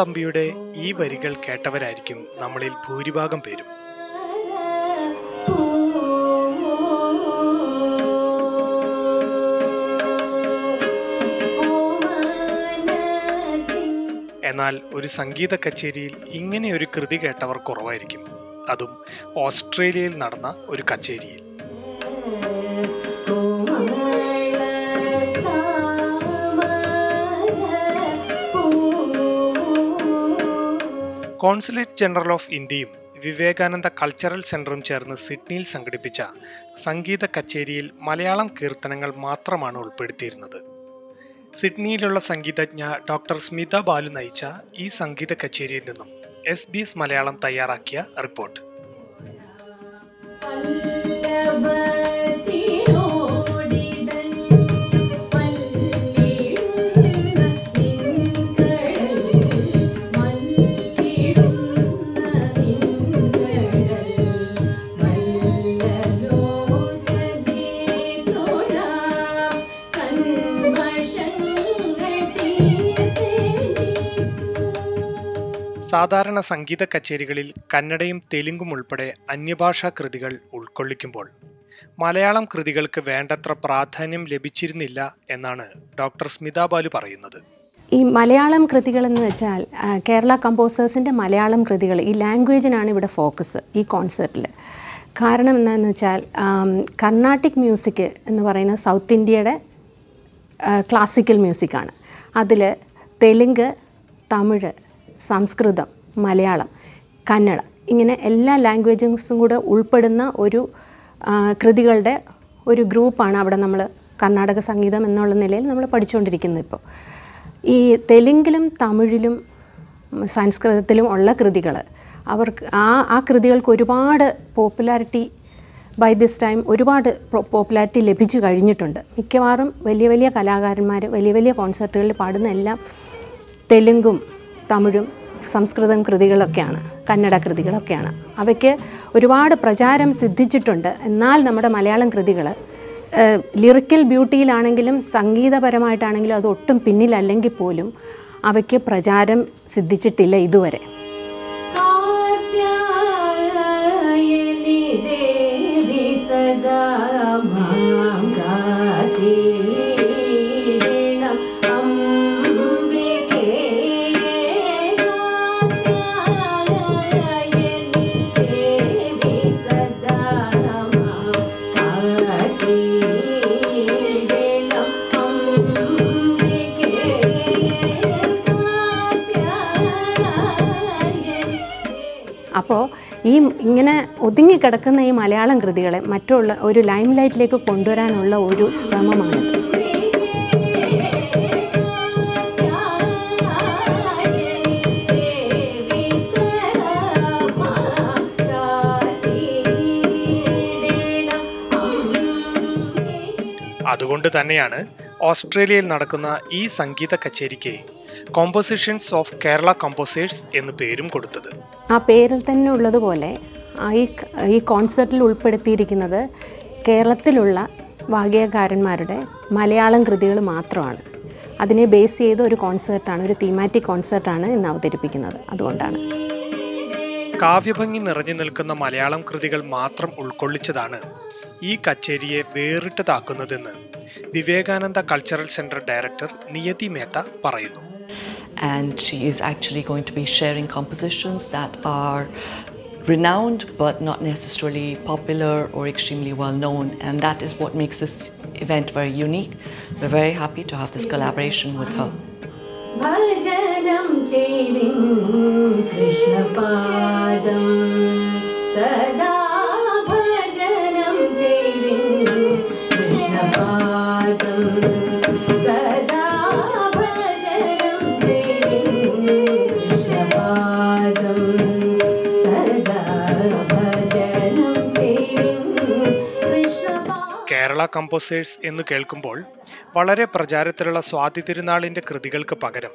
തമ്പിയുടെ ഈ വരികൾ കേട്ടവരായിരിക്കും നമ്മളിൽ ഭൂരിഭാഗം പേരും. എന്നാൽ ഒരു സംഗീത കച്ചേരിയിൽ ഇങ്ങനെ ഒരു കൃതി കേട്ടവർ കുറവായിരിക്കും. അതും ഓസ്ട്രേലിയയിൽ നടന്ന ഒരു കച്ചേരിയിൽ. കോൺസുലേറ്റ് ജനറൽ ഓഫ് ഇന്ത്യയും വിവേകാനന്ദ കൾച്ചറൽ സെന്ററും ചേർന്ന് സിഡ്നിയിൽ സംഘടിപ്പിച്ച സംഗീത കച്ചേരിയിൽ മലയാളം കീർത്തനങ്ങൾ മാത്രമാണ് ഉൾപ്പെടുത്തിയിരുന്നത്. സിഡ്നിയിലുള്ള സംഗീതജ്ഞ ഡോക്ടർ സ്മിത ബാലു നയിച്ച ഈ സംഗീത കച്ചേരിയിൽ നിന്നും എസ് ബി എസ് മലയാളം തയ്യാറാക്കിയ റിപ്പോർട്ട്. സാധാരണ സംഗീത കച്ചേരികളിൽ കന്നഡയും തെലുങ്കും ഉൾപ്പെടെ അന്യഭാഷാ കൃതികൾ ഉൾക്കൊള്ളിക്കുമ്പോൾ മലയാളം കൃതികൾക്ക് വേണ്ടത്ര പ്രാധാന്യം ലഭിച്ചിരുന്നില്ല എന്നാണ് ഡോക്ടർ സ്മിത ബാലു പറയുന്നത്. ഈ മലയാളം കൃതികൾ എന്ന് വെച്ചാൽ കേരള കമ്പോസേഴ്സിന്റെ മലയാളം കൃതികൾ ഈ ലാംഗ്വേജിനാണ് ഇവിടെ ഫോക്കസ് ഈ കോൺസെർട്ടിൽ കാരണം എന്താണെന്ന് വെച്ചാൽ കർണാട്ടിക് മ്യൂസിക് എന്ന് പറയുന്ന സൗത്ത് ഇന്ത്യയുടെ ക്ലാസിക്കൽ മ്യൂസിക്കാണ് അതിൽ തെലുങ്ക് തമിഴ് സംസ്കൃതം മലയാളം കന്നഡ ഇങ്ങനെ എല്ലാ ലാംഗ്വേജസും കൂടെ ഉൾപ്പെടുന്ന ഒരു കൃതികളുടെ ഒരു ഗ്രൂപ്പാണ് അവിടെ നമ്മൾ കർണാടക സംഗീതം എന്നുള്ള നിലയിൽ നമ്മൾ പഠിച്ചുകൊണ്ടിരിക്കുന്നത് ഇപ്പോൾ. ഈ തെലുങ്കിലും തമിഴിലും സംസ്കൃതത്തിലും ഉള്ള കൃതികൾ അവർക്ക് ആ ആ കൃതികൾക്ക് ഒരുപാട് പോപ്പുലാരിറ്റി ബൈ ദിസ് ടൈം ഒരുപാട് പോപ്പുലാരിറ്റി ലഭിച്ചു കഴിഞ്ഞിട്ടുണ്ട്. മിക്കവാറും വലിയ വലിയ കലാകാരന്മാർ വലിയ വലിയ കോൺസെർട്ടുകളിൽ പാടുന്ന എല്ലാം തെലുങ്കും തമിഴും സംസ്കൃതം കൃതികളൊക്കെയാണ് കന്നഡ കൃതികളൊക്കെയാണ്. അവയ്ക്ക് ഒരുപാട് പ്രചാരം സിദ്ധിച്ചിട്ടുണ്ട്. എന്നാൽ നമ്മുടെ മലയാളം കൃതികൾ ലിറിക്കൽ ബ്യൂട്ടിയിലാണെങ്കിലും സംഗീതപരമായിട്ടാണെങ്കിലും അത് ഒട്ടും പിന്നിലല്ലെങ്കിൽ പോലും അവയ്ക്ക് പ്രചാരം സിദ്ധിച്ചിട്ടില്ല ഇതുവരെ. അപ്പോൾ ഈ ഇങ്ങനെ ഒതുങ്ങിക്കിടക്കുന്ന ഈ മലയാളം കൃതികളെ മറ്റുള്ള ഒരു ലൈം ലൈറ്റിലേക്ക് കൊണ്ടുവരാനുള്ള ഒരു ശ്രമമാണ്. അതുകൊണ്ട് തന്നെയാണ് ഓസ്ട്രേലിയയിൽ നടക്കുന്ന ഈ സംഗീത കച്ചേരിക്ക് കോമ്പോസിഷൻസ് ഓഫ് കേരള കമ്പോസേഴ്സ് എന്ന് പേരും കൊടുത്തത്. ആ പേരിൽ തന്നെ ഉള്ളതുപോലെ ഈ ഈ കോൺസെർട്ടിൽ ഉൾപ്പെടുത്തിയിരിക്കുന്നത് കേരളത്തിലുള്ള വാഗ്യകാരന്മാരുടെ മലയാളം കൃതികൾ മാത്രമാണ്. അതിനെ ബേസ് ചെയ്ത ഒരു കോൺസെർട്ടാണ് ഒരു തീമാറ്റിക് കോൺസെർട്ടാണ് ഇന്ന് അവതരിപ്പിക്കുന്നത്. അതുകൊണ്ടാണ്. കാവ്യഭംഗി നിറഞ്ഞു നിൽക്കുന്ന മലയാളം കൃതികൾ മാത്രം ഉൾക്കൊള്ളിച്ചതാണ് ഈ കച്ചേരിയെ വേറിട്ടതാക്കുന്നതെന്ന് Vivekananda cultural centre director Niyati Mehta പറയുന്നു. and she is actually going to be sharing compositions that are renowned but not necessarily popular or extremely well known and that is what makes this event very unique. We're very happy to have this collaboration with her. Composers എന്ന് കേൾക്കുമ്പോൾ വളരെ പ്രചാരത്തിലുള്ള സ്വാതി തിരുനാളിന്റെ കൃതികൾക്ക് പകരം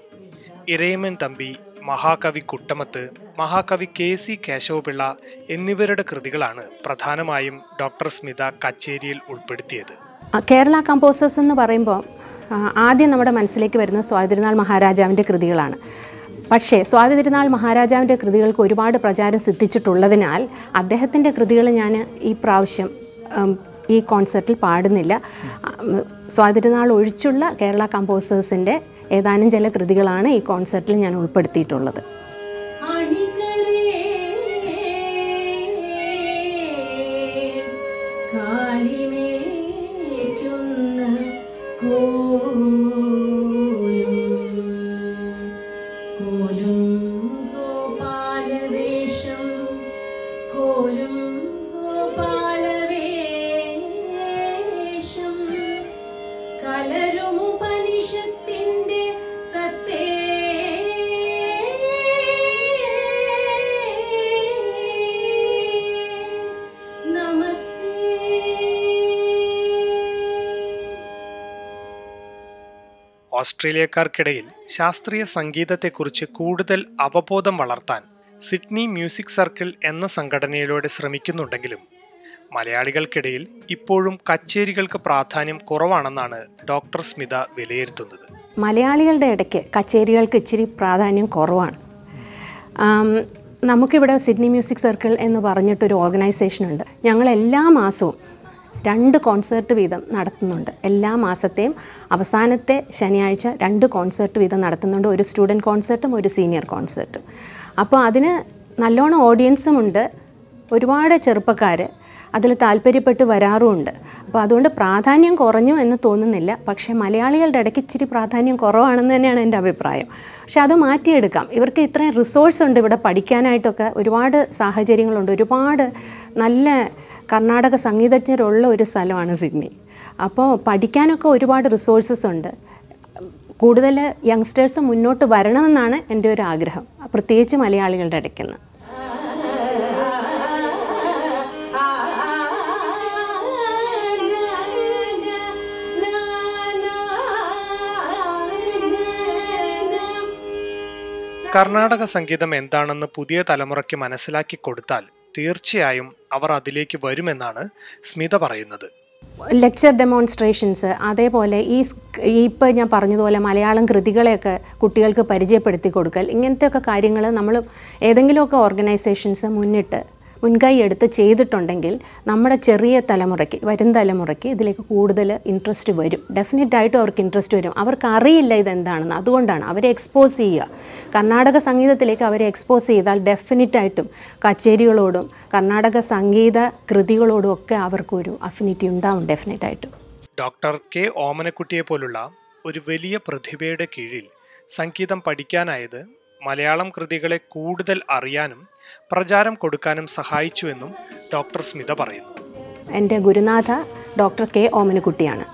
ഇരയമൻ തമ്പി മഹാകവി കുട്ടമത്ത് മഹാകവി K C Kesava Pillai എന്നിവരുടെ കൃതികളാണ് പ്രധാനമായും ഡോക്ടർ സ്മിത കച്ചേരിയിൽ ഉൾപ്പെടുത്തിയത്. കേരള കമ്പോസേഴ്സ് എന്ന് പറയുമ്പോൾ ആദ്യം നമ്മുടെ മനസ്സിലേക്ക് വരുന്ന സ്വാതിരുനാൾ മഹാരാജാവിന്റെ കൃതികളാണ്. പക്ഷേ സ്വാതി തിരുനാൾ മഹാരാജാവിന്റെ കൃതികൾക്ക് ഒരുപാട് പ്രചാരം സിദ്ധിച്ചിട്ടുള്ളതിനാൽ അദ്ദേഹത്തിന്റെ കൃതികൾ ഞാൻ ഈ പ്രാവശ്യം ഈ കോൺസെർട്ടിൽ പാടുന്നില്ല. സ്വാതന്ത്ര്യനാൾ ഒഴിച്ചുള്ള കേരള കമ്പോസേഴ്സിന്റെ ഏതാനും ചില കൃതികളാണ് ഈ കോൺസെർട്ടിൽ ഞാൻ ഉൾപ്പെടുത്തിയിട്ടുള്ളത്. ഓസ്ട്രേലിയക്കാർക്കിടയിൽ ശാസ്ത്രീയ സംഗീതത്തെക്കുറിച്ച് കൂടുതൽ അവബോധം വളർത്താൻ സിഡ്നി മ്യൂസിക് സർക്കിൾ എന്ന സംഘടനയിലൂടെ ശ്രമിക്കുന്നുണ്ടെങ്കിലും മലയാളികൾക്കിടയിൽ ഇപ്പോഴും കച്ചേരികൾക്ക് പ്രാധാന്യം കുറവാണെന്നാണ് ഡോക്ടർ സ്മിത വിലയിരുത്തുന്നത്. മലയാളികളുടെ ഇടയ്ക്ക് കച്ചേരികൾക്ക് ഇച്ചിരി പ്രാധാന്യം കുറവാണ്. നമുക്കിവിടെ സിഡ്നി മ്യൂസിക് സർക്കിൾ എന്ന് പറഞ്ഞിട്ടൊരു ഓർഗനൈസേഷൻ ഉണ്ട് ഞങ്ങൾ എല്ലാ മാസവും രണ്ട് കോൺസേർട്ട് വീതം നടത്തുന്നുണ്ട്. എല്ലാ മാസത്തെയും അവസാനത്തെ ശനിയാഴ്ച രണ്ട് കോൺസേർട്ട് വീതം നടത്തുന്നുണ്ട്. ഒരു സ്റ്റുഡന്റ് കോൺസേർട്ടും ഒരു സീനിയർ കോൺസേർട്ടും. അപ്പോൾ അതിന് നല്ലോണം ഓഡിയൻസും ഉണ്ട്. ഒരുപാട് ചെറുപ്പക്കാർ അതിൽ താല്പര്യപ്പെട്ട് വരാറുമുണ്ട്. അപ്പോൾ അതുകൊണ്ട് പ്രാധാന്യം കുറഞ്ഞു എന്ന് തോന്നുന്നില്ല. പക്ഷേ മലയാളികളുടെ ഇടയ്ക്ക് ഇച്ചിരി പ്രാധാന്യം കുറവാണെന്ന് തന്നെയാണ് എന്റെ അഭിപ്രായം. പക്ഷെ അത് മാറ്റിയെടുക്കാം. ഇവർക്ക് ഇത്രയും റിസോഴ്സ് ഉണ്ട് ഇവിടെ പഠിക്കാനായിട്ടൊക്കെ. ഒരുപാട് സാഹചര്യങ്ങളുണ്ട്. ഒരുപാട് നല്ല കർണാടക സംഗീതജ്ഞരുള്ള ഒരു സ്ഥലമാണ് സിഡ്നി. അപ്പോൾ പഠിക്കാനൊക്കെ ഒരുപാട് റിസോഴ്സസ് ഉണ്ട്. കൂടുതൽ യങ്സ്റ്റേഴ്സ് മുന്നോട്ട് വരണമെന്നാണ് എന്റെ ഒരു ആഗ്രഹം. പ്രത്യേകിച്ച് മലയാളികളുടെ ഇടയ്ക്ക് കർണാടക സംഗീതം എന്താണെന്ന് പുതിയ തലമുറയ്ക്ക് മനസ്സിലാക്കി കൊടുത്താൽ തീർച്ചയായും അവർ അതിലേക്ക് വരുമെന്നാണ് സ്മിത പറയുന്നത്. ലെക്ചർ ഡെമോൺസ്ട്രേഷൻസ് അതേപോലെ ഈ ഇപ്പോൾ ഞാൻ പറഞ്ഞതുപോലെ മലയാളം കൃതികളെയൊക്കെ കുട്ടികൾക്ക് പരിചയപ്പെടുത്തി കൊടുക്കൽ ഇങ്ങനത്തെയൊക്കെ കാര്യങ്ങൾ നമ്മൾ ഏതെങ്കിലുമൊക്കെ ഓർഗനൈസേഷൻസ് മുന്നിട്ട് മുൻകൈ എടുത്ത് ചെയ്തിട്ടുണ്ടെങ്കിൽ നമ്മുടെ ചെറിയ തലമുറയ്ക്ക് വരും തലമുറയ്ക്ക് ഇതിലേക്ക് കൂടുതൽ ഇൻട്രസ്റ്റ് വരും. ഡെഫിനറ്റ് ആയിട്ടും അവർക്ക് ഇൻട്രസ്റ്റ് വരും. അവർക്ക് അറിയില്ല ഇതെന്താണെന്ന്. അതുകൊണ്ടാണ് അവരെ എക്സ്പോസ് ചെയ്യുക. കർണാടക സംഗീതത്തിലേക്ക് അവരെ എക്സ്പോസ് ചെയ്താൽ ഡെഫിനറ്റായിട്ടും കച്ചേരികളോടും കർണാടക സംഗീത കൃതികളോടും ഒക്കെ അവർക്കൊരു അഫിനിറ്റി ഉണ്ടാവും ഡെഫിനറ്റായിട്ടും ഡോക്ടർ കെ ഓമനക്കുട്ടിയെ പോലുള്ള ഒരു വലിയ പ്രതിഭയുടെ കീഴിൽ സംഗീതം പഠിക്കാനായത് മലയാളം കൃതികളെ കൂടുതൽ അറിയാനും പ്രചാരം കൊടുക്കാനും സഹായിച്ചുവെന്നും ഡോക്ടർ സ്മിത പറയുന്നു. എന്റെ ഗുരുനാഥ ഡോക്ടർ കെ ഓമനക്കുട്ടിയാണ്.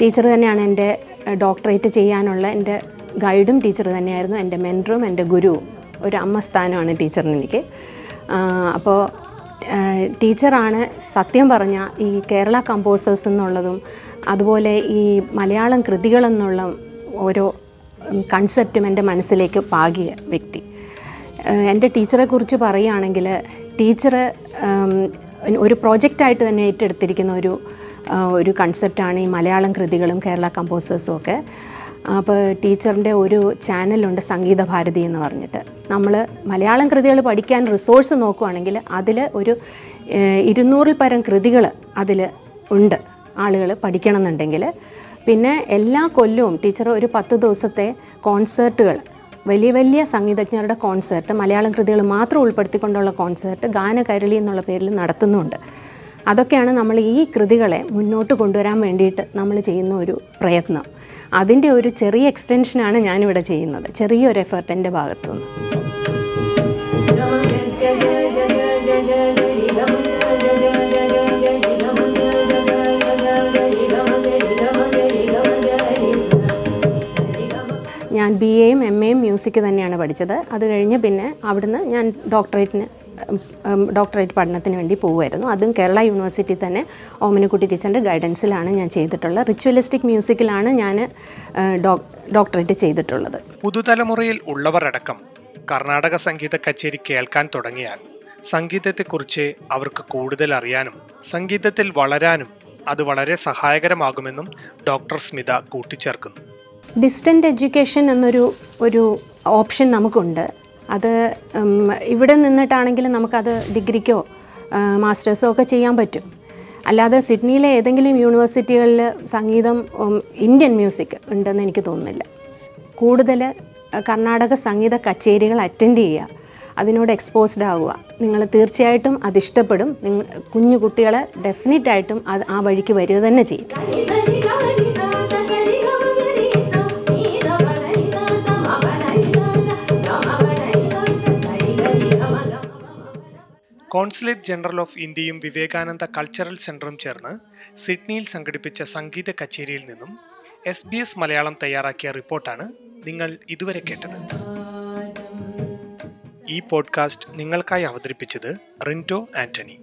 ടീച്ചർ തന്നെയാണ് എന്റെ ഡോക്ടറേറ്റ് ചെയ്യാനുള്ള എന്റെ ഗൈഡും ടീച്ചർ തന്നെയായിരുന്നു. എന്റെ മെന്ററും എന്റെ ഗുരുവും. ഒരു അമ്മ സ്ഥാനമാണ് ടീച്ചറിന് എനിക്ക്. അപ്പോൾ ടീച്ചറാണ് സത്യം പറഞ്ഞ ഈ കേരള കമ്പോസേഴ്സ് എന്നുള്ളതും അതുപോലെ ഈ മലയാളം കൃതികളെന്നുള്ള ഓരോ കൺസെപ്റ്റും എന്റെ മനസ്സിലേക്ക് പാകിയ വ്യക്തി. എന്റെ ടീച്ചറെ കുറിച്ച് പറയുകയാണെങ്കിൽ ടീച്ചർ ഒരു പ്രോജക്റ്റായിട്ട് തന്നെ ഏറ്റെടുത്തിരിക്കുന്ന ഒരു ഒരു കൺസെപ്റ്റാണ് ഈ മലയാളം കൃതികളും കേരള കമ്പോസേഴ്സും ഒക്കെ. അപ്പോൾ ടീച്ചറിന്റെ ഒരു ചാനലുണ്ട് സംഗീത ഭാരതി എന്ന് പറഞ്ഞിട്ട്. നമ്മൾ മലയാളം കൃതികൾ പഠിക്കാൻ റിസോഴ്സ് നോക്കുവാണെങ്കിൽ അതിൽ ഒരു ഇരുന്നൂറിൽ പരം കൃതികൾ അതിൽ ഉണ്ട് ആളുകൾ പഠിക്കണമെന്നുണ്ടെങ്കിൽ. പിന്നെ എല്ലാ കൊല്ലവും ടീച്ചർ ഒരു പത്ത് ദിവസത്തെ കോൺസേർട്ടുകൾ വലിയ വലിയ സംഗീതജ്ഞരുടെ കോൺസേർട്ട് മലയാളം കൃതികൾ മാത്രം ഉൾപ്പെടുത്തിക്കൊണ്ടുള്ള കോൺസേർട്ട് ഗാനകരളി എന്നുള്ള പേരിൽ നടത്തുന്നുണ്ട്. അതൊക്കെയാണ് നമ്മൾ ഈ കൃതികളെ മുന്നോട്ട് കൊണ്ടുവരാൻ വേണ്ടിയിട്ട് നമ്മൾ ചെയ്യുന്ന ഒരു പ്രയത്നം. അതിന്റെ ഒരു ചെറിയ എക്സ്റ്റൻഷനാണ് ഞാനിവിടെ ചെയ്യുന്നത്. ചെറിയൊരു എഫേർട്ട് എന്റെ ഭാഗത്തുനിന്ന്. എം മ്യൂസിക് തന്നെയാണ് പഠിച്ചത്. അത് കഴിഞ്ഞ് പിന്നെ അവിടുന്ന് ഞാൻ ഡോക്ടറേറ്റിന് ഡോക്ടറേറ്റ് പഠനത്തിന് വേണ്ടി പോവുമായിരുന്നു. അതും കേരള യൂണിവേഴ്സിറ്റി തന്നെ ഓമനക്കുട്ടി ടീച്ചറിന്റെ ഗൈഡൻസിലാണ് ഞാൻ ചെയ്തിട്ടുള്ളത്. റിച്വലിസ്റ്റിക് മ്യൂസിക്കിലാണ് ഞാൻ ഡോക്ടറേറ്റ് ചെയ്തിട്ടുള്ളത്. പുതുതലമുറയിൽ ഉള്ളവരടക്കം കർണാടക സംഗീത കച്ചേരി കേൾക്കാൻ തുടങ്ങിയാൽ സംഗീതത്തെക്കുറിച്ച് അവർക്ക് കൂടുതൽ അറിയാനും സംഗീതത്തിൽ വളരാനും അത് വളരെ സഹായകരമാകുമെന്നും ഡോക്ടർ സ്മിത കൂട്ടിച്ചേർക്കുന്നു. ഡിസ്റ്റന്റ് എഡ്യൂക്കേഷൻ എന്നൊരു ഒരു ഓപ്ഷൻ നമുക്കുണ്ട്. അത് ഇവിടെ നിന്നിട്ടാണെങ്കിലും നമുക്കത് ഡിഗ്രിക്കോ മാസ്റ്റേഴ്സോ ഒക്കെ ചെയ്യാൻ പറ്റും. അല്ലാതെ സിഡ്നിയിലെ ഏതെങ്കിലും യൂണിവേഴ്സിറ്റികളിൽ സംഗീതം ഇന്ത്യൻ മ്യൂസിക് ഉണ്ടെന്ന് എനിക്ക് തോന്നുന്നില്ല. കൂടുതൽ കർണാടക സംഗീത കച്ചേരികൾ അറ്റൻഡ് ചെയ്യുക. അതിനോട് എക്സ്പോസ്ഡ് ആവുക. നിങ്ങൾ തീർച്ചയായിട്ടും അത് ഇഷ്ടപ്പെടും. നിങ്ങൾ കുഞ്ഞു കുട്ടികളെ ഡെഫിനറ്റായിട്ടും അത് ആ വഴിക്ക് വരിക തന്നെ ചെയ്യും. കോൺസുലേറ്റ് ജനറൽ ഓഫ് ഇന്ത്യയും വിവേകാനന്ദ കൾച്ചറൽ സെന്ററും ചേർന്ന് സിഡ്നിയിൽ സംഘടിപ്പിച്ച സംഗീത കച്ചേരിയിൽ നിന്നും എസ് ബി എസ് മലയാളം തയ്യാറാക്കിയ റിപ്പോർട്ടാണ് നിങ്ങൾ ഇതുവരെ കേട്ടത്. ഈ പോഡ്കാസ്റ്റ് നിങ്ങൾക്കായി അവതരിപ്പിച്ചത് റിന്റോ ആന്റണി.